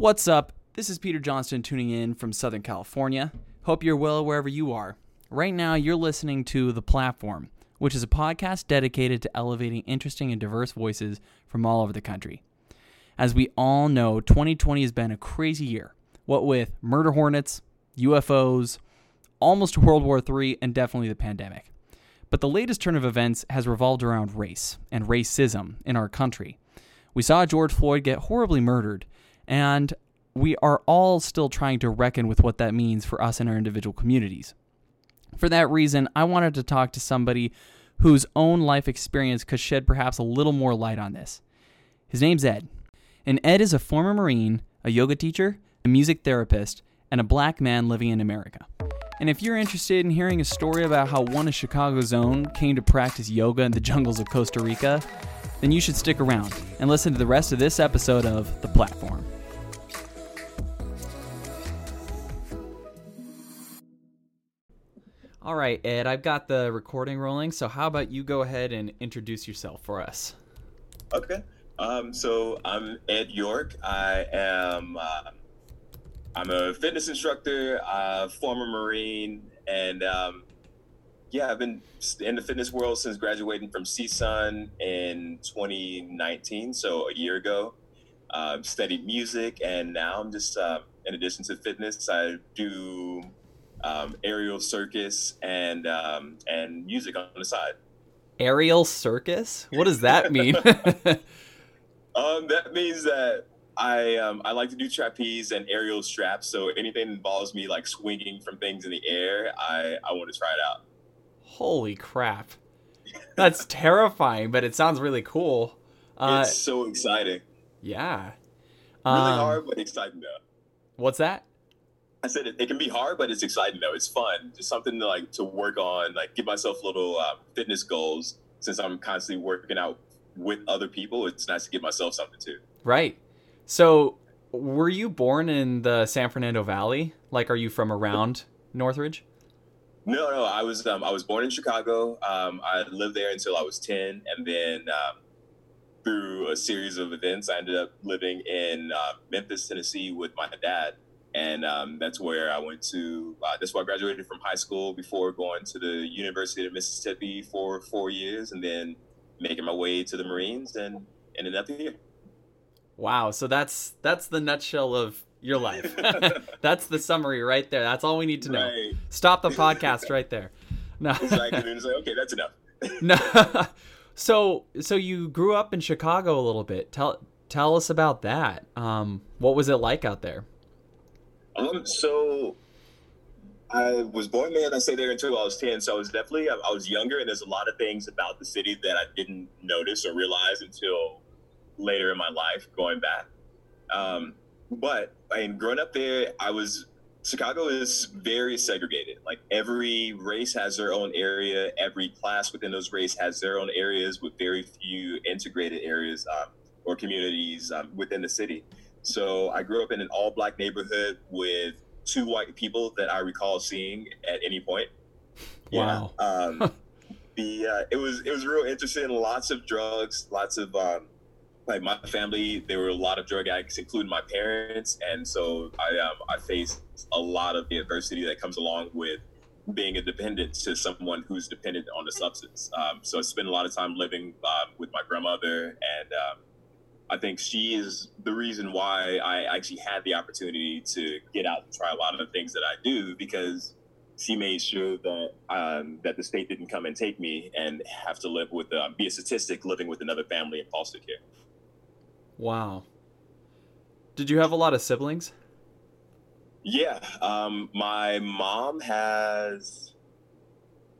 What's up? This is Peter Johnston tuning in from Southern California. Hope you're well wherever you are. Right now, you're listening to The Platform, which is a podcast dedicated to elevating interesting and diverse voices from all over the country. As we all know, 2020 has been a crazy year, what with murder hornets, UFOs, almost World War III, and definitely the pandemic. But the latest turn of events has revolved around race and racism in our country. We saw George Floyd get horribly murdered, and we are all still trying to reckon with what that means for us in our individual communities. For that reason, I wanted to talk to somebody whose own life experience could shed perhaps a little more light on this. His name's Ed. And Ed is a former Marine, a yoga teacher, a music therapist, and a black man living in America. And if you're interested in hearing a story about how one of Chicago's own came to practice yoga in the jungles of Costa Rica, then you should stick around and listen to the rest of this episode of The Platform. All right, Ed, I've got the recording rolling, so how about you go ahead and introduce yourself for us? Okay. Um, so I'm Ed York. I am uh, I'm a fitness instructor, uh, former Marine, and um, yeah, I've been in the fitness world since graduating from CSUN in 2019, so a year ago. Uh, studied music, and now I'm just uh, in addition to fitness, I do um, aerial circus and um, and music on the side. Aerial circus? What does that mean? um, that means that I um, I like to do trapeze and aerial straps. So anything involves me like swinging from things in the air, I I want to try it out. Holy crap! That's terrifying, but it sounds really cool. Uh, it's so exciting. Yeah. Really um, hard, but exciting though. What's that? I said it, it, can be hard, but it's exciting though. It's fun. Just something to like to work on, like give myself little uh, fitness goals. Since I'm constantly working out with other people, it's nice to give myself something too. Right. So, were you born in the San Fernando Valley? Like, are you from around Northridge? No, no. I was um, I was born in Chicago. Um, I lived there until I was ten, and then um, through a series of events, I ended up living in uh, Memphis, Tennessee, with my dad and um, that's where I went to. Uh, that's where I graduated from high school before going to the University of Mississippi for four years, and then making my way to the Marines and ended up here. Wow! So that's that's the nutshell of your life. that's the summary right there. That's all we need to know. Right. Stop the podcast right there. No. exactly. And like, okay, that's enough. no. So so you grew up in Chicago a little bit. Tell tell us about that. Um, what was it like out there? Um, so I was born there and I stayed there until I was 10. So I was definitely, I, I, was younger and there's a lot of things about the city that I didn't notice or realize until later in my life going back. Um, but I mean, growing up there, I was, Chicago is very segregated. Like every race has their own area. Every class within those race has their own areas with very few integrated areas um, or communities um, within the city. So I grew up in an all black neighborhood with two white people that I recall seeing at any point. Wow. Yeah. Um, the uh, it was it was real interesting. Lots of drugs, lots of um, like my family. There were a lot of drug addicts, including my parents, and so I um, I faced a lot of the adversity that comes along with being a dependent to someone who's dependent on the substance. Um, so I spent a lot of time living um, with my grandmother and um, I think she is the reason why I actually had the opportunity to get out and try a lot of the things that I do because she made sure that um, that the state didn't come and take me and have to live with uh, be a statistic living with another family in foster care. Wow. Did you have a lot of siblings? Yeah, um, my mom has.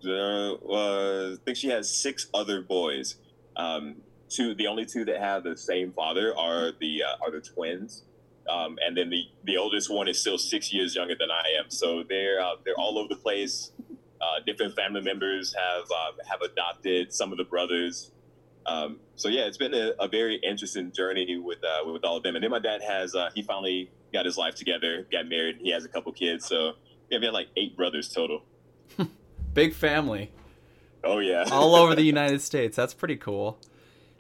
Uh, uh, I think she has six other boys. Um, two the only two that have the same father are the uh, are the twins. Um, and then the the oldest one is still six years younger than I am. So they're uh, they're all over the place. Uh, different family members have uh, have adopted some of the brothers. Um, so yeah it's been a, a, very interesting journey with uh, with all of them. And then my dad has uh, he finally got his life together got married he has a couple kids. So yeah, we have like eight brothers total. Big family. Oh yeah. All over the United States. That's pretty cool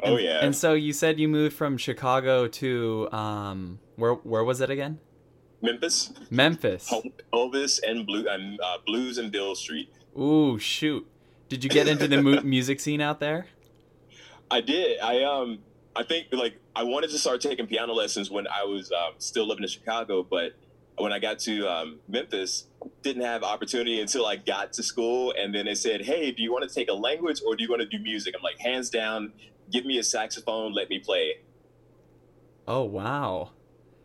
Oh And- yeah. And so you said you moved from Chicago to um where where was it again? Memphis, Memphis. Elvis, and Blue and uh, Blues and Beale Street. Ooh, shoot. Did you get into the mu- music scene out there? I did. I um. I think like I wanted to start taking piano lessons when I was um, still living in Chicago, but when I got to um, Memphis, didn't have opportunity until I got to school, and then they said, "Hey, do you want to take a language or do you want to do music?" I'm like, hands down, give me a saxophone, let me play. Oh, wow.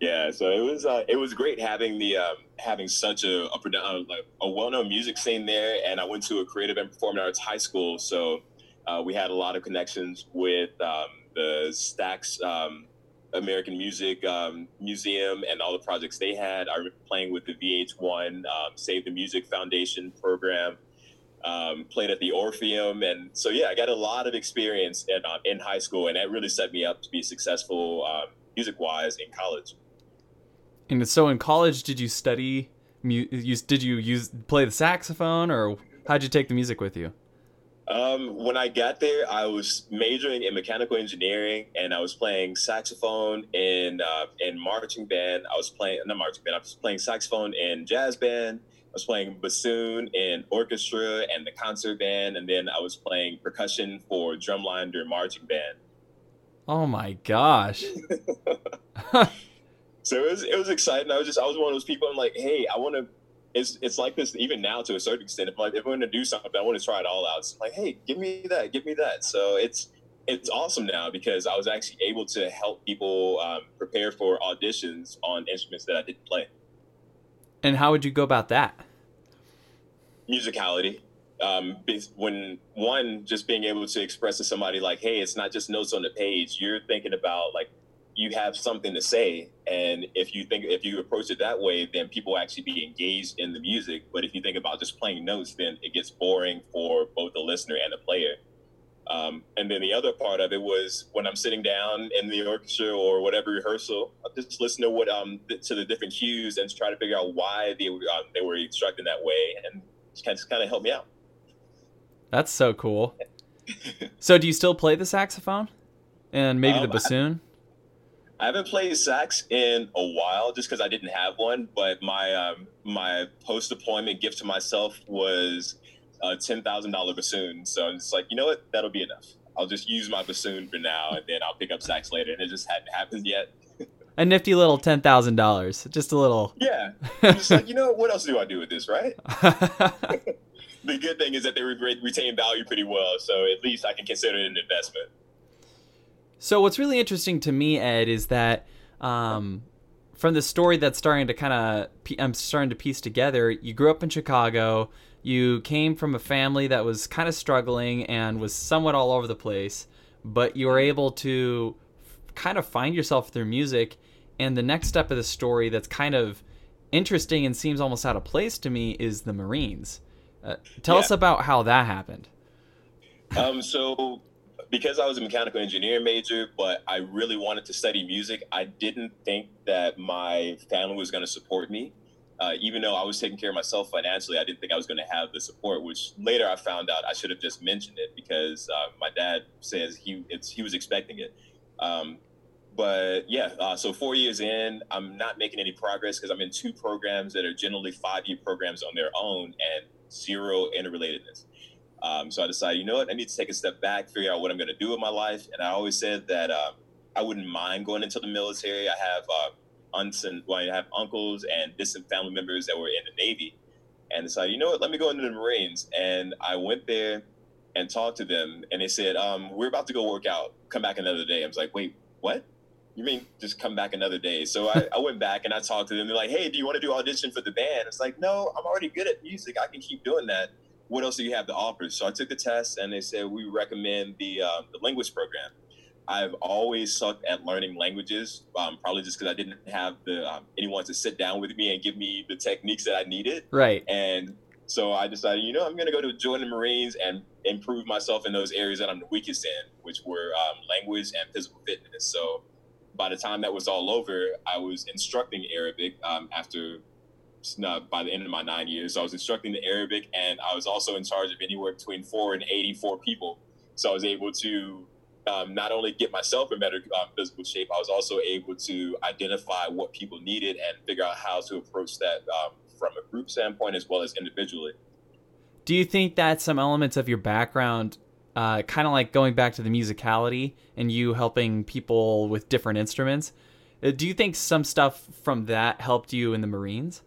Yeah, so it was uh, it was great having the um, having such a a, uh, like a well known music scene there, and I went to a creative and performing arts high school, so uh, we had a lot of connections with um, the Stax um, American Music um, Museum and all the projects they had. I remember playing with the VH1 um, Save the Music Foundation program. Um, played at the Orpheum, and so yeah, I got a lot of experience in, uh, in high school, and that really set me up to be successful um, music wise in college. And so in college, did you study? Mu- you, did you use play the saxophone, or how'd you take the music with you? Um, when I got there, I was majoring in mechanical engineering, and I was playing saxophone in uh, in marching band. I was playing not marching band. I was playing saxophone in jazz band. I was playing bassoon in orchestra and the concert band, and then I was playing percussion for drumline during marching band. Oh my gosh. So it was it was exciting. I was just I was one of those people. I'm like, hey, I want to. It's it's like this even now to a certain extent. If, like, if I'm going to do something, I want to try it all out. It's like, hey, give me that, give me that. So it's it's awesome now because I was actually able to help people um, prepare for auditions on instruments that I didn't play. And how would you go about that? Musicality. Um, when one just being able to express to somebody like, hey, it's not just notes on the page. You're thinking about like you have something to say and if you think if you approach it that way then people actually be engaged in the music but if you think about just playing notes then it gets boring for both the listener and the player um, and then the other part of it was when i'm sitting down in the orchestra or whatever rehearsal i just listen to what um to the different cues and try to figure out why they were um, they were instructed that way and just kind of, kind of help me out That's so cool. so do you still play the saxophone? And maybe the Um, I- bassoon? I haven't played sax in a while just because I didn't have one. But my um, my post deployment gift to myself was a ten thousand dollar bassoon. So I'm just like, you know what, that'll be enough. I'll just use my bassoon for now, and then I'll pick up sax later. And it just hadn't happened yet. A nifty little ten thousand dollars. Just a little. Yeah, I'm just like, you know, what else do I do with this, right? The good thing is that they re- retain value pretty well, so at least I can consider it an investment. So what's really interesting to me, Ed, is that um, from the story that's starting to kind of I'm starting to piece together. You grew up in Chicago. You came from a family that was kind of struggling and was somewhat all over the place, but you were able to kind of find yourself through music. And the next step of the story that's kind of interesting and seems almost out of place to me is the Marines. Uh, tell Yeah. us about how that happened. Um, so because I was a mechanical engineering major, but I really wanted to study music, I didn't think that my family was going to support me. Uh, even though I was taking care of myself financially, I didn't think I was going to have the support. Which later I found out I should have just mentioned it because uh, my dad says he it's he was expecting it. Um, but yeah, uh, so four years in, I'm not making any progress because I'm in two programs that are generally five year programs on their own and zero interrelatedness. Um, so I decided, you know what, I need to take a step back, figure out what I'm going to do with my life. And I always said that um, I wouldn't mind going into the military. I have uh, aunts and well, I have uncles and distant family members that were in the Navy, and decided, you know what, let me go into the Marines. And I went there and talked to them, and they said, um, we're about to go work out. Come back another day. I was like, wait, what? You mean just come back another day? So I, I went back and I talked to them. They're like, hey, do you want to do audition for the band? It's like, no, I'm already good at music. I can keep doing that what else do you have to offer? So I took the test, and they said we recommend the uh, the language program. I've always sucked at learning languages, um, probably just because I didn't have the um, anyone to sit down with me and give me the techniques that I needed. Right. And so I decided, you know, I'm going to go to join the Marines and improve myself in those areas that I'm the weakest in, which were um, language and physical fitness. So by the time that was all over, I was instructing Arabic um, after by the end of my nine years. So I was instructing the Arabic, and I was also in charge of anywhere between four and eighty-four people. So I was able to um, not only get myself in better um, physical shape, I was also able to identify what people needed and figure out how to approach that um, from a group standpoint as well as individually. Do you think that some elements of your background, uh, kind of like going back to the musicality and you helping people with different instruments, uh, do you think some stuff from that helped you in the Marines?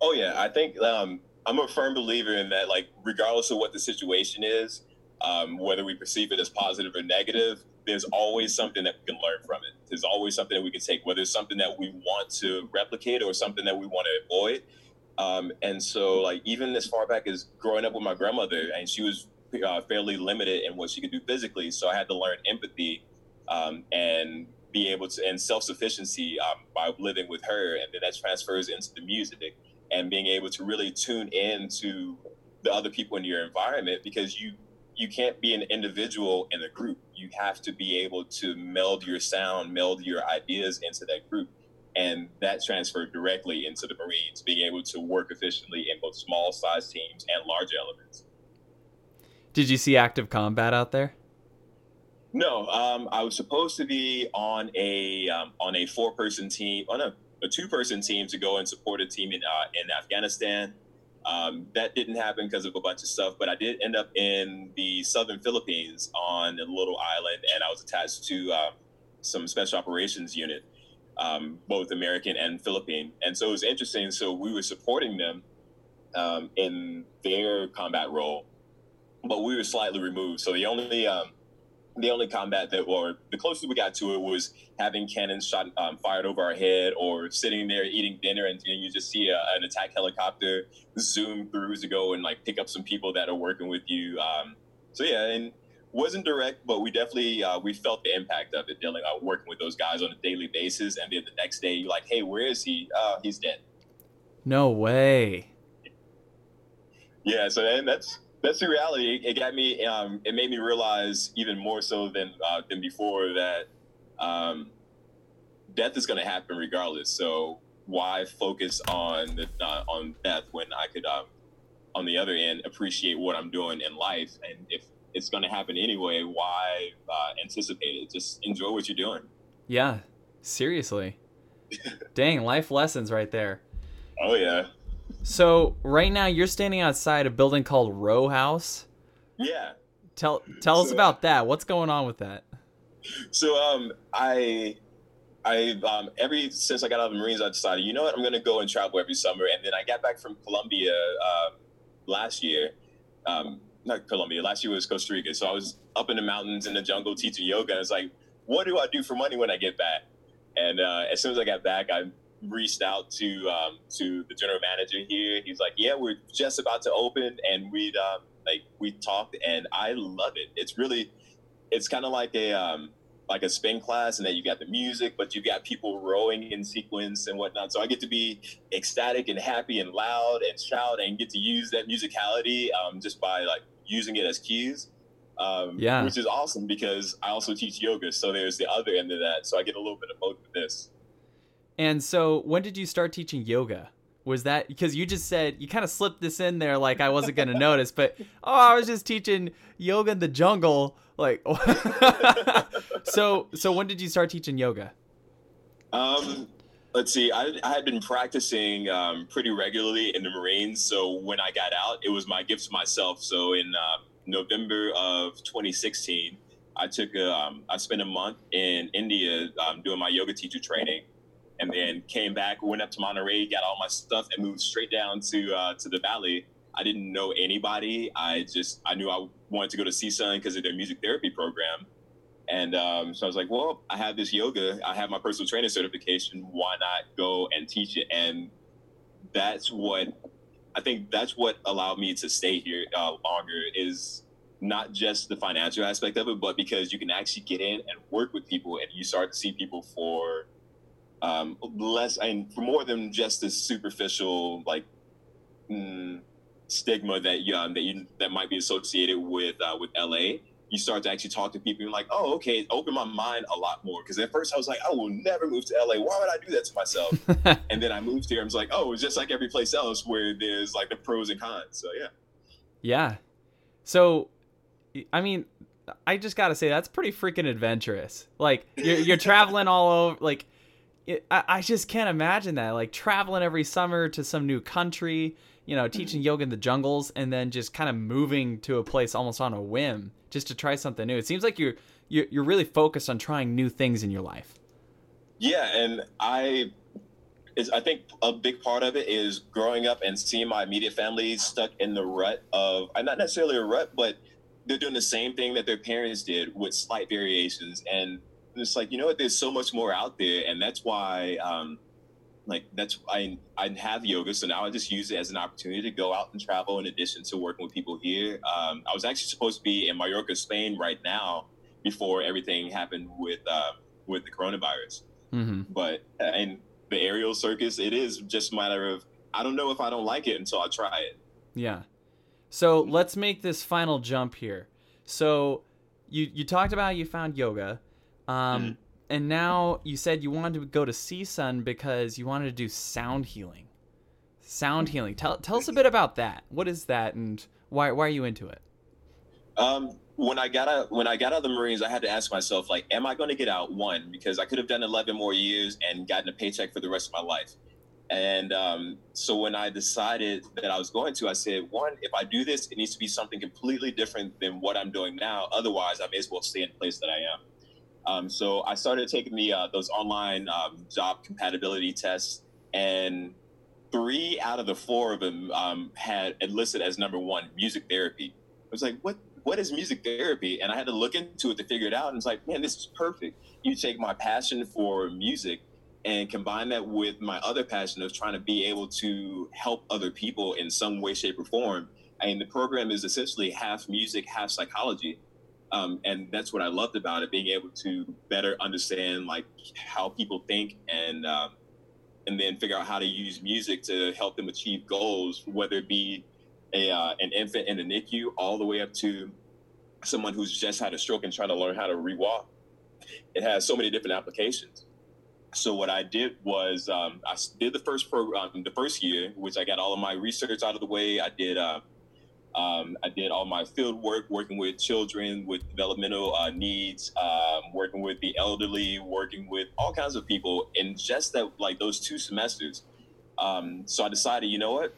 Oh yeah, I think um, I'm a firm believer in that. Like, regardless of what the situation is, um, whether we perceive it as positive or negative, there's always something that we can learn from it. There's always something that we can take, whether it's something that we want to replicate or something that we want to avoid. Um, and so, like, even as far back as growing up with my grandmother, and she was uh, fairly limited in what she could do physically, so I had to learn empathy um, and be able to, and self sufficiency um, by living with her, and then that transfers into the music and being able to really tune in to the other people in your environment because you you can't be an individual in a group. You have to be able to meld your sound, meld your ideas into that group. And that transferred directly into the Marines, being able to work efficiently in both small size teams and large elements. Did you see active combat out there? No, um, I was supposed to be on a um, on a four person team, on a, a two person team to go and support a team in uh, in Afghanistan. Um, that didn't happen because of a bunch of stuff, but I did end up in the southern Philippines on a little island, and I was attached to um, some special operations unit, um, both American and Philippine. And so it was interesting. So we were supporting them um, in their combat role, but we were slightly removed. So the only um, the only combat that, or the closest we got to it, was having cannons shot, um, fired over our head, or sitting there eating dinner, and, and you just see a, an attack helicopter zoom through to go and like pick up some people that are working with you. Um, so yeah, and wasn't direct, but we definitely uh, we felt the impact of it, dealing uh, working with those guys on a daily basis, and then the next day you're like, hey, where is he? Uh, he's dead. No way. Yeah, so then that's that's the reality. It got me. Um, it made me realize even more so than uh, than before that um, death is going to happen regardless. So why focus on the uh, on death when I could, um, on the other end, appreciate what I'm doing in life? And if it's going to happen anyway, why uh, anticipate it? Just enjoy what you're doing. Yeah, seriously. Dang, life lessons right there. Oh yeah. So right now you're standing outside a building called Row House. Yeah. Tell tell us about that. What's going on with that? So um, I, I um, every since I got out of the Marines, I decided, you know what, I'm going to go and travel every summer. And then I got back from Colombia um, last year. Um, not Colombia. Last year was Costa Rica. So I was up in the mountains in the jungle teaching yoga. And it's like, what do I do for money when I get back? And uh, as soon as I got back, I reached out to um, to the general manager here. He's like, "Yeah, we're just about to open," and we um, like we talked, and I love it. It's really, it's kind of like a um, like a spin class, and that you got the music, but you've got people rowing in sequence and whatnot. So I get to be ecstatic and happy and loud and shout and get to use that musicality um, just by like using it as cues. Um, Yeah. which is awesome because I also teach yoga, so there's the other end of that. So I get a little bit of both with this. And so when did you start teaching yoga? Was that because you just said you kind of slipped this in there like I wasn't going to notice, but oh, I was just teaching yoga in the jungle like So so when did you start teaching yoga? Um, let's see. I, I had been practicing um, pretty regularly in the Marines. So when I got out, it was my gift to myself. So in uh, November of 2016, I took a, um, I spent a month in India um, doing my yoga teacher training, and then came back, went up to Monterey, got all my stuff, and moved straight down to uh, to the valley. I didn't know anybody. I just I knew I wanted to go to CSUN because of their music therapy program. And um, so I was like, well, I have this yoga. I have my personal trainer certification. Why not go and teach it? And that's what I think that's what allowed me to stay here uh, longer is not just the financial aspect of it, but because you can actually get in and work with people and you start to see people for um, less and for more than just this superficial like mm, stigma that you, um, that you that might be associated with uh, with LA you start to actually talk to people and you're like, oh, okay, it opened my mind a lot more. Because at first I was like, I will never move to LA. Why would I do that to myself? and then I moved here. I was like, oh, it's just like every place else where there's like the pros and cons. So yeah. Yeah. So I mean, I just gotta say that's pretty freaking adventurous. Like you're you're traveling all over. Like it, I, I just can't imagine that. Like traveling every summer to some new country. You know, teaching mm-hmm. yoga in the jungles, and then just kind of moving to a place almost on a whim, just to try something new. It seems like you're you're, you're really focused on trying new things in your life. Yeah, and I is I think a big part of it is growing up and seeing my immediate family stuck in the rut of I'm not necessarily a rut, but they're doing the same thing that their parents did with slight variations. And it's like, you know what, there's so much more out there. And that's why um like that's I I have yoga, so now I just use it as an opportunity to go out and travel in addition to working with people here. Um, I was actually supposed to be in Mallorca, Spain right now before everything happened with uh, with the coronavirus. Mm-hmm. But and the aerial circus, it is just a matter of I don't know if I don't like it until I try it. Yeah. So let's make this final jump here. So you you talked about you found yoga, um, Mhm. and now you said you wanted to go to CSUN because you wanted to do sound healing. Sound healing. Tell tell us a bit about that. What is that, and why why are you into it? Um, when I got out when I got out of the Marines, I had to ask myself like, am I going to get out? One because I could have done eleven more years and gotten a paycheck for the rest of my life. And um, so when I decided that I was going to, I said, one, if I do this, it needs to be something completely different than what I'm doing now. Otherwise, I may as well stay in the place that I am. Um, so I started taking the uh, those online um, job compatibility tests, and three out of the four of them um, had enlisted as number one music therapy. I was like, what? What is music therapy? And I had to look into it to figure it out. And it's like, man, this is perfect. You take my passion for music and combine that with my other passion of trying to be able to help other people in some way, shape, or form. I mean, the program is essentially half music, half psychology. Um, and that's what I loved about it, being able to better understand like how people think and um, and then figure out how to use music to help them achieve goals, whether it be a uh, an infant in the NICU all the way up to someone who's just had a stroke and trying to learn how to rewalk. It has so many different applications. So what I did was um, I did the first program, the first year, which I got all of my research out of the way. I did uh, um, I did all my field work, working with children with developmental uh, needs, um, working with the elderly, working with all kinds of people in just that like those two semesters. Um, so I decided, you know what,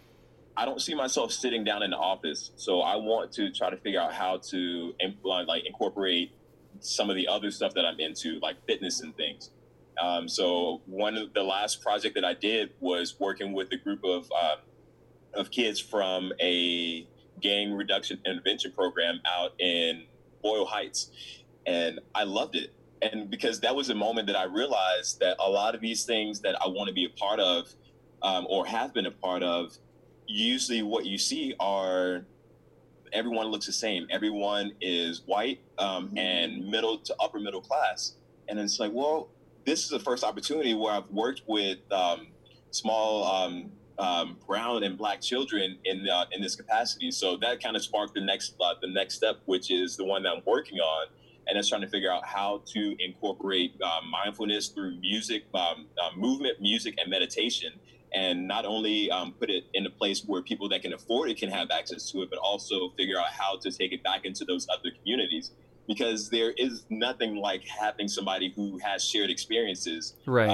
I don't see myself sitting down in the office. So I want to try to figure out how to like incorporate some of the other stuff that I'm into, like fitness and things. Um, so one of the last project that I did was working with a group of uh, of kids from a gang reduction intervention program out in Boyle Heights, and I loved it. And because that was a moment that I realized that a lot of these things that I want to be a part of, um, or have been a part of, usually what you see are everyone looks the same. Everyone is white um, and middle to upper middle class, and it's like, well, this is the first opportunity where I've worked with um, small um, um, brown and black children in uh, in this capacity. So that kind of sparked the next uh, the next step, which is the one that I'm working on, and that's trying to figure out how to incorporate uh, mindfulness through music, um, uh, movement, music, and meditation. And not only um, put it in a place where people that can afford it can have access to it, but also figure out how to take it back into those other communities because there is nothing like having somebody who has shared experiences Right.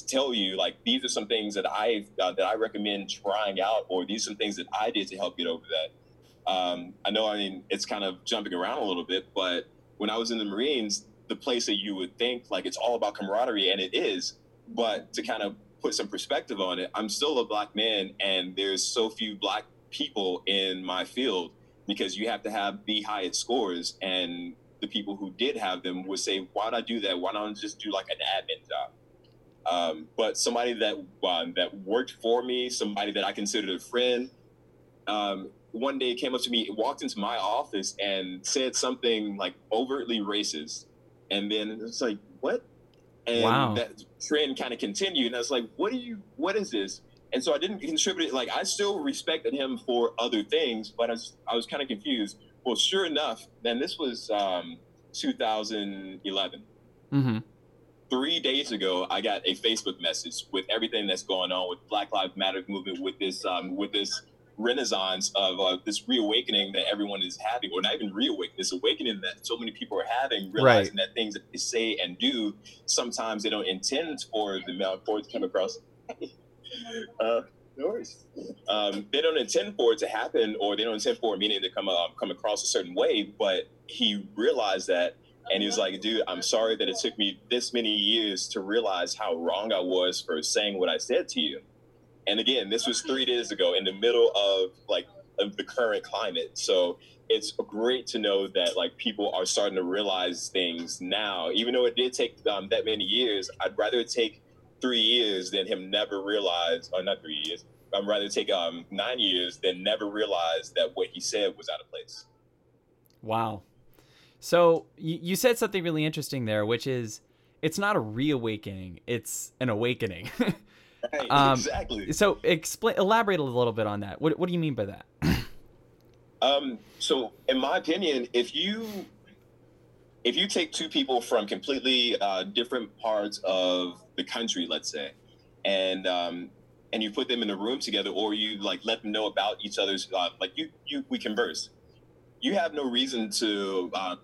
Tell you like these are some things that I uh, that I recommend trying out, or these are some things that I did to help get over that. Um, I know, I mean, it's kind of jumping around a little bit, but when I was in the Marines, the place that you would think like it's all about camaraderie, and it is, but to kind of put some perspective on it, I'm still a black man, and there's so few black people in my field because you have to have the highest scores and the people who did have them would say, "Why I do that? Why don't I just do like an admin job?" Um, but somebody that uh, that worked for me, somebody that I considered a friend, um, one day came up to me, walked into my office, and said something like overtly racist, and then it's like, "What?" And Wow. that trend kind of continued, and I was like, "What are you? What is this?" And so I didn't contribute it. Like I still respected him for other things, but I was, I was kind of confused. Well, sure enough, then this was um, 2011 mm-hmm. Three days ago, I got a Facebook message with everything that's going on with Black Lives Matter movement, with this um, with this renaissance of uh, this reawakening that everyone is having, or not even reawakening, this awakening that so many people are having, realizing right. that things that they say and do sometimes they don't intend for the for it to come across. uh, no worries. Um, they don't intend for it to happen, or they don't intend for a meaning to come um, come across a certain way. But he realized that, and he was like, "Dude, I'm sorry that it took me this many years to realize how wrong I was for saying what I said to you." And again, this was three days ago in the middle of like of the current climate. So it's great to know that like people are starting to realize things now, even though it did take um, that many years. I'd rather take three years than him never realize, or not three years. I'd rather take um, nine years than never realize that what he said was out of place. Wow. So you, you said something really interesting there, which is it's not a reawakening; it's an awakening. Right, um, exactly. So explain, elaborate a little bit on that. What What do you mean by that? um. So, in my opinion, if you if you take two people from completely uh, different parts of the country, let's say, and um, and you put them in a room together, or you like let them know about each other's uh, like you you we converse. You have no reason to uh,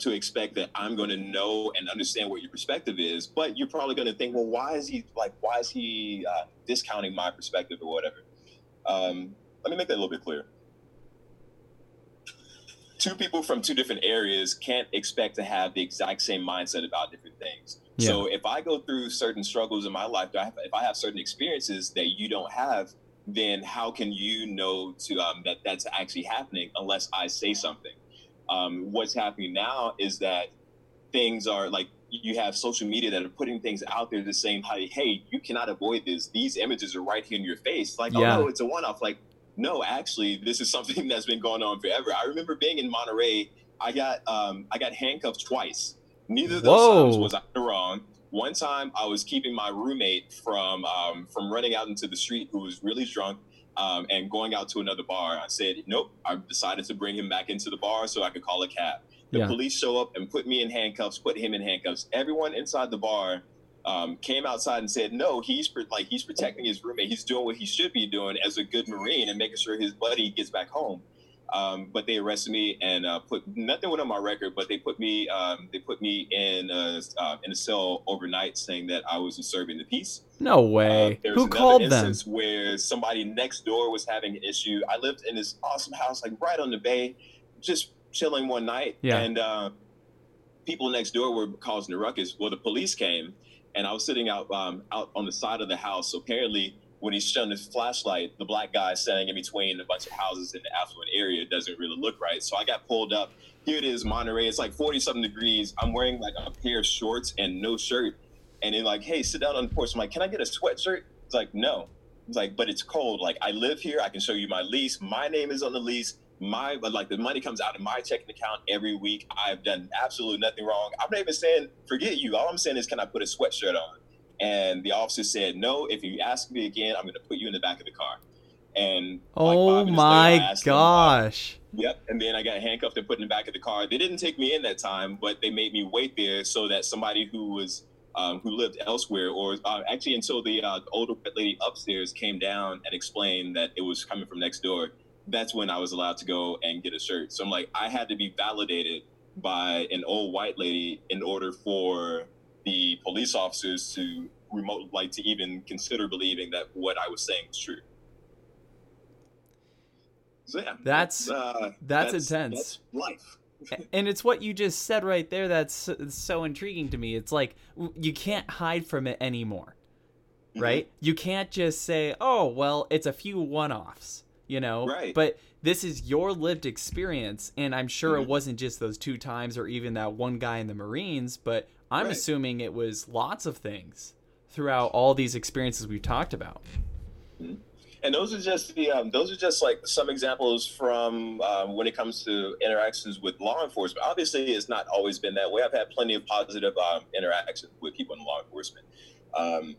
to expect that I'm going to know and understand what your perspective is, but you're probably going to think, well, why is he like, why is he uh, discounting my perspective or whatever? Um, let me make that a little bit clear. Two people from two different areas can't expect to have the exact same mindset about different things. Yeah. So if I go through certain struggles in my life, if I have certain experiences that you don't have, then how can you know to um, that that's actually happening unless I say something? Um, what's happening now is that things are like you have social media that are putting things out there the same hey, hey, you cannot avoid this. These images are right here in your face. Like, yeah. oh no, it's a one off. Like, no, actually, this is something that's been going on forever. I remember being in Monterey. I got um, I got handcuffed twice. Neither of those Whoa. times was I wrong. One time I was keeping my roommate from um, from running out into the street who was really drunk um, and going out to another bar. I said, nope, I decided to bring him back into the bar so I could call a cab. The yeah. police show up and put me in handcuffs, put him in handcuffs. Everyone inside the bar um, came outside and said, no, he's like he's protecting his roommate. He's doing what he should be doing as a good Marine and making sure his buddy gets back home. Um, but they arrested me and uh, put nothing went on my record, but they put me um, they put me in a, uh, in a cell overnight, saying that I was disturbing the peace. No way. Uh, Who called them? Where somebody next door was having an issue. I lived in this awesome house, like right on the bay, just chilling one night, yeah. and uh, people next door were causing a ruckus. Well, the police came, and I was sitting out um, out on the side of the house. So apparently when he's showing his flashlight, the black guy standing in between a bunch of houses in the affluent area doesn't really look right. So I got pulled up. Here it is, Monterey. It's like 40 something degrees. I'm wearing like a pair of shorts and no shirt. And then like, hey, sit down on the porch. I'm like, can I get a sweatshirt? It's like, no. It's like, but it's cold. Like I live here. I can show you my lease. My name is on the lease. My but like the money comes out of my checking account every week. I've done absolutely nothing wrong. I'm not even saying forget you. All I'm saying is, can I put a sweatshirt on? And the officer said, "No. If you ask me again, I'm going to put you in the back of the car." And oh like my gosh. Them, yep. And then I got handcuffed and put in the back of the car. They didn't take me in that time, but they made me wait there so that somebody who was um, who lived elsewhere, or uh, actually until the uh, older lady upstairs came down and explained that it was coming from next door. That's when I was allowed to go and get a shirt. So I'm like, I had to be validated by an old white lady in order for the police officers to remote like to even consider believing that what I was saying was true. So yeah, that's uh, that's, that's, intense. That's life. and it's what you just said right there that's so intriguing to me. It's like you can't hide from it anymore. Mm-hmm. Right? You can't just say, "Oh, well, it's a few one-offs." You know? Right. But this is your lived experience and I'm sure mm-hmm. it wasn't just those two times or even that one guy in the Marines, but I'm right. assuming it was lots of things throughout all these experiences we've talked about. Mm-hmm. And those are just the um, those are just like some examples from um, when it comes to interactions with law enforcement. Obviously, it's not always been that way. I've had plenty of positive um, interactions with people in law enforcement, um,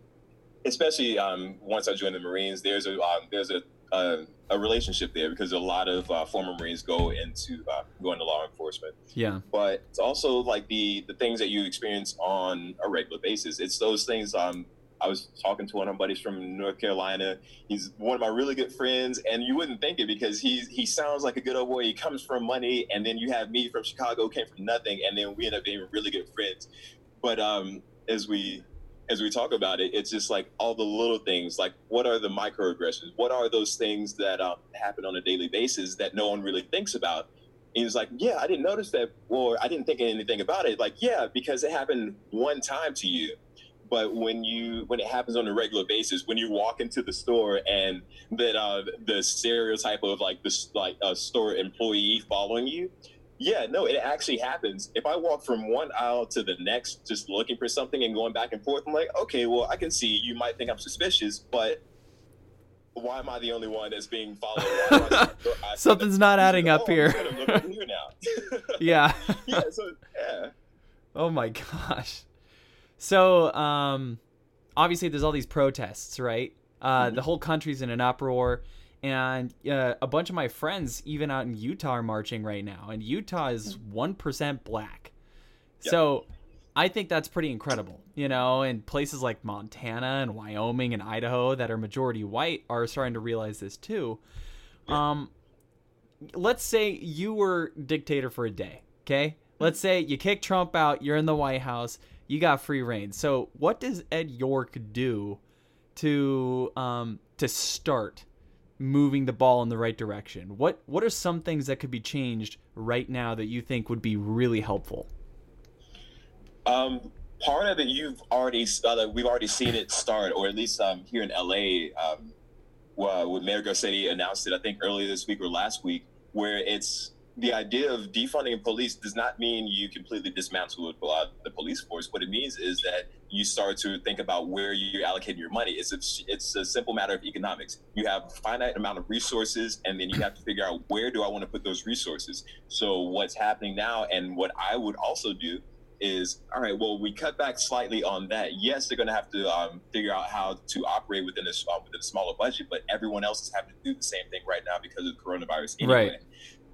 especially um, once I joined the Marines. There's a um, there's a a, a relationship there because a lot of uh, former Marines go into uh, go into law enforcement. Yeah, but it's also like the the things that you experience on a regular basis. It's those things. Um, I was talking to one of my buddies from North Carolina. He's one of my really good friends, and you wouldn't think it because he he sounds like a good old boy. He comes from money, and then you have me from Chicago, came from nothing, and then we end up being really good friends. But um, as we as we talk about it, it's just like all the little things. Like, what are the microaggressions? What are those things that um, happen on a daily basis that no one really thinks about? And he's like, yeah, I didn't notice that, or I didn't think anything about it. Like, yeah, because it happened one time to you. But when you when it happens on a regular basis, when you walk into the store and that uh, the stereotype of like this like a store employee following you, yeah, no, it actually happens. If I walk from one aisle to the next, just looking for something and going back and forth, I'm like, okay, well, I can see you might think I'm suspicious, but why am I the only one that's being followed? Something's not adding up oh, here. here yeah. yeah. So yeah. Oh my gosh. So um, obviously there's all these protests, right? Uh, mm-hmm. The whole country's in an uproar and uh, a bunch of my friends even out in utah are marching right now and utah is 1% black. Yep. so i think that's pretty incredible you know and places like montana and wyoming and idaho that are majority white are starting to realize this too. Um, let's say you were dictator for a day okay? Let's say you kick trump out you're in the white house you got free reign. So what does ed york do to um, to start moving the ball in the right direction? What what are some things that could be changed right now that you think would be really helpful? Um, part of it you've already uh, we've already seen it start, or at least um, here in LA, um, well, when Mayor Garcetti announced it, I think earlier this week or last week, where it's the idea of defunding police does not mean you completely dismantle the police force. What it means is that you start to think about where you're allocating your money. It's a, it's a simple matter of economics. You have a finite amount of resources, and then you have to figure out where do I want to put those resources. So what's happening now, and what I would also do is all right. Well, we cut back slightly on that. Yes, they're going to have to um, figure out how to operate within a uh, within a smaller budget, but everyone else is having to do the same thing right now because of coronavirus anyway. Right.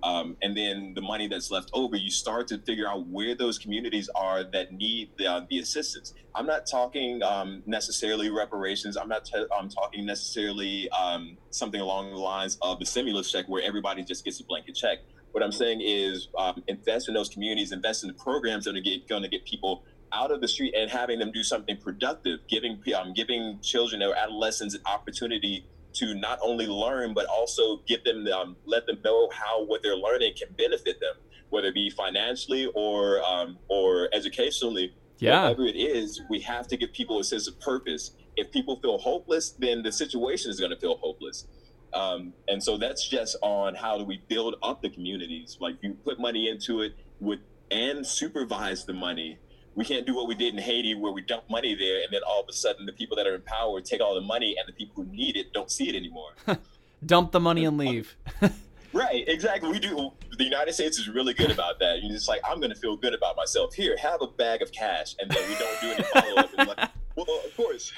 Um, and then the money that's left over, you start to figure out where those communities are that need the, uh, the assistance. I'm not talking um, necessarily reparations. I'm not t- I'm talking necessarily um, something along the lines of the stimulus check where everybody just gets a blanket check. What I'm saying is um, invest in those communities, invest in the programs that are going to get people out of the street and having them do something productive, giving um, giving children or adolescents an opportunity to not only learn but also give them um, let them know how what they're learning can benefit them whether it be financially or um, or educationally. Yeah. Whatever it is we have to give people a sense of purpose. If people feel hopeless then the situation is going to feel hopeless. Um, and so that's just on how do we build up the communities. Like you put money into it with and supervise the money we can't do what we did in Haiti, where we dump money there, and then all of a sudden the people that are in power take all the money, and the people who need it don't see it anymore. dump the money and leave. right, exactly. We do. The United States is really good about that. You're just like, I'm going to feel good about myself. Here, have a bag of cash, and then we don't do any follow up. like, well, of course,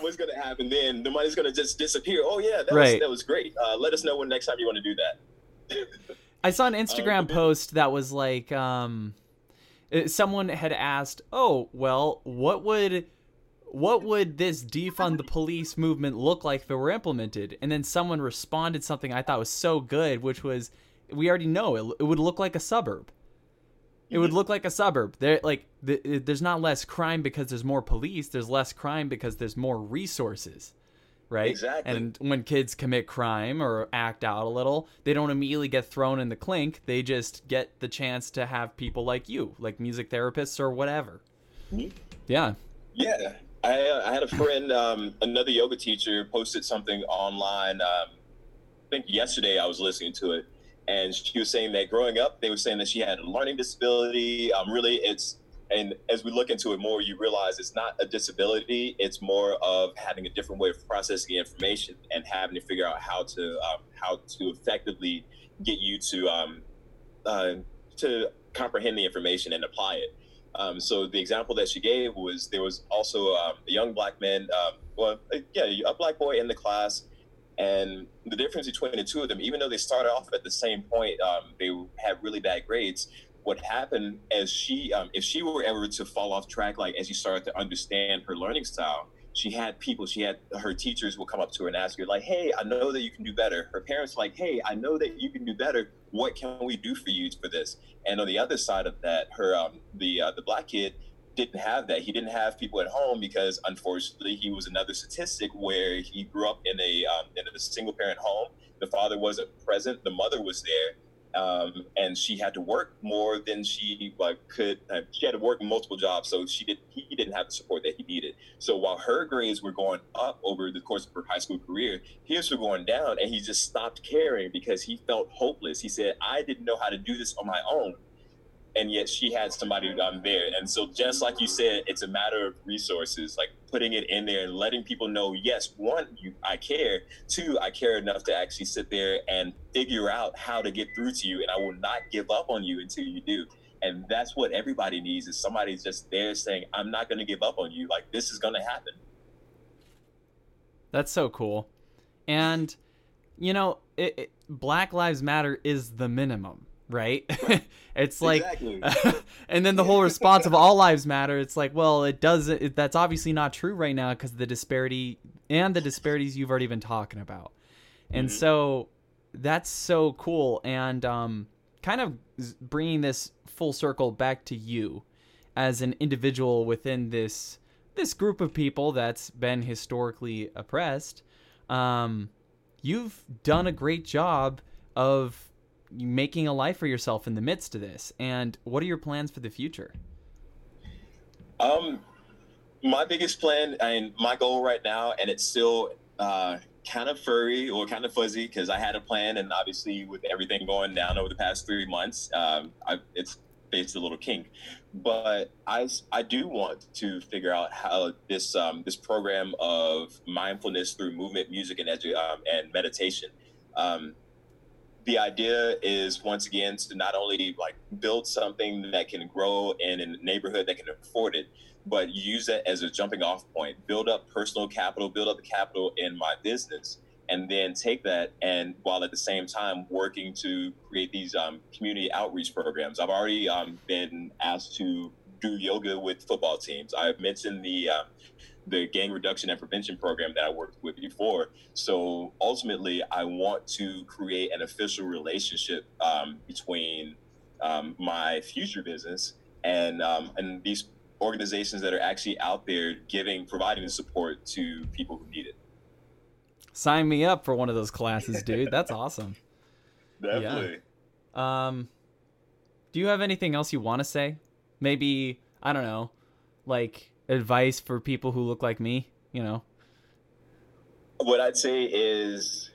what's going to happen then? The money's going to just disappear. Oh yeah, that right. was that was great. Uh, let us know when next time you want to do that. I saw an Instagram um, post that was like. Um, someone had asked, "Oh, well, what would what would this defund the police movement look like if it were implemented?" And then someone responded something I thought was so good, which was, "We already know it, it would look like a suburb. It would mm-hmm. look like a suburb. There, like, the, there's not less crime because there's more police. There's less crime because there's more resources." Right? Exactly. And when kids commit crime or act out a little, they don't immediately get thrown in the clink. They just get the chance to have people like you, like music therapists or whatever. Mm-hmm. Yeah. Yeah. I, uh, I had a friend, um, another yoga teacher, posted something online. Um, I think yesterday I was listening to it, and she was saying that growing up, they were saying that she had a learning disability. Um, really, it's and as we look into it more, you realize it's not a disability; it's more of having a different way of processing information and having to figure out how to um, how to effectively get you to um, uh, to comprehend the information and apply it. Um, so the example that she gave was there was also um, a young black man, um, well, yeah, a black boy in the class, and the difference between the two of them, even though they started off at the same point, um, they had really bad grades what happened as she, um, if she were ever to fall off track, like as you started to understand her learning style, she had people, she had her teachers will come up to her and ask her, like, hey, I know that you can do better. Her parents like, hey, I know that you can do better. What can we do for you for this? And on the other side of that, her um, the uh, the black kid didn't have that. He didn't have people at home because unfortunately he was another statistic where he grew up in a um, in a single parent home. The father wasn't present. The mother was there um, and she had to work more than she like could. Uh, she had to work multiple jobs, so she did. He didn't have the support that he needed. So while her grades were going up over the course of her high school career, his were going down, and he just stopped caring because he felt hopeless. He said, "I didn't know how to do this on my own." And yet she had somebody um, there. And so, just like you said, it's a matter of resources, like putting it in there and letting people know, yes, one, you, I care. Two, I care enough to actually sit there and figure out how to get through to you, and I will not give up on you until you do. And that's what everybody needs is somebody just there saying, I'm not going to give up on you. Like this is going to happen. That's so cool. And, you know, it, it, Black Lives Matter is the minimum right? it's like, exactly. and then the whole response of all lives matter. It's like, well, it does. It, that's obviously not true right now because of the disparity and the disparities you've already been talking about, and mm-hmm. so that's so cool. And um, kind of bringing this full circle back to you as an individual within this this group of people that's been historically oppressed. Um, you've done a great job of making a life for yourself in the midst of this. And what are your plans for the future? Um, my biggest plan and my goal right now, and it's still uh, kind of furry or kind of fuzzy because I had a plan, and obviously with everything going down over the past three months, um, I, it's faced a little kink. But I, I do want to figure out how this um, this program of mindfulness through movement, music, and edu- um, and meditation um, the idea is once again to not only like build something that can grow in a neighborhood that can afford it but use it as a jumping off point. Build up personal capital build up the capital in my business and then take that and while at the same time working to create these um, community outreach programs. I've already um, been asked to do yoga with football teams. I've mentioned the um, the gang reduction and prevention program that I worked with before. So ultimately, I want to create an official relationship um, between um, my future business and um, and these organizations that are actually out there giving providing the support to people who need it. Sign me up for one of those classes, dude. That's awesome. Definitely. Yeah. Um, do you have anything else you want to say? Maybe I don't know, like advice for people who look like me, you know? What I'd say is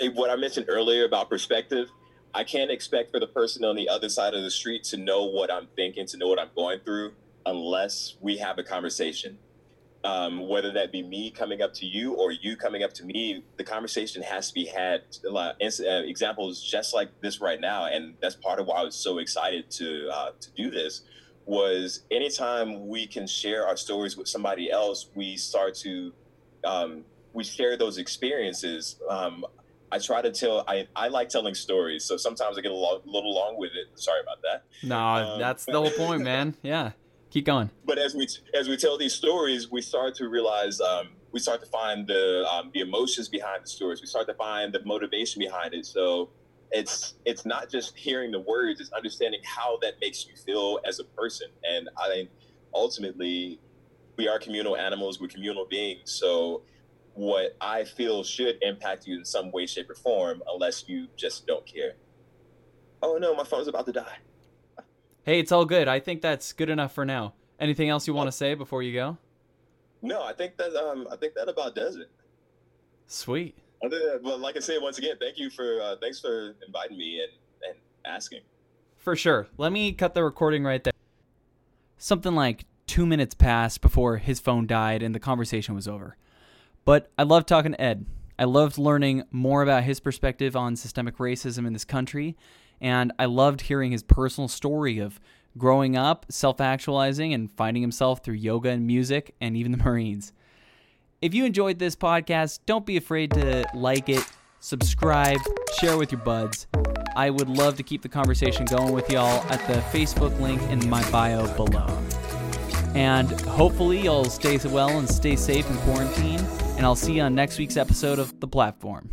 eh, what I mentioned earlier about perspective. I can't expect for the person on the other side of the street to know what I'm thinking, to know what I'm going through, unless we have a conversation. Um, whether that be me coming up to you or you coming up to me, the conversation has to be had. Uh, examples just like this right now, and that's part of why I was so excited to uh, to do this was anytime we can share our stories with somebody else, we start to um, we share those experiences. Um, I try to tell. I, I like telling stories, so sometimes I get a lo- little long with it. Sorry about that. No, um, that's the whole point, man. Yeah, keep going. But as we as we tell these stories, we start to realize. Um, we start to find the um, the emotions behind the stories. We start to find the motivation behind it. So it's it's not just hearing the words it's understanding how that makes you feel as a person. And i think ultimately we are communal animals we're communal beings. So what i feel should impact you in some way shape or form unless you just don't care. Oh no my phone's about to die. Hey it's all good. I think that's good enough for now. Anything else you want to say before you go? No i think that um i think that about does it. Sweet well, like I said, once again, thank you for uh, thanks for inviting me and, and asking. For sure. Let me cut the recording right there. Something like two minutes passed before his phone died and the conversation was over. But I loved talking to Ed. I loved learning more about his perspective on systemic racism in this country, and I loved hearing his personal story of growing up, self actualizing, and finding himself through yoga and music, and even the Marines. If you enjoyed this podcast, don't be afraid to like it, subscribe, share with your buds. I would love to keep the conversation going with y'all at the Facebook link in my bio below. And hopefully, you'll stay well and stay safe in quarantine. And I'll see you on next week's episode of The Platform.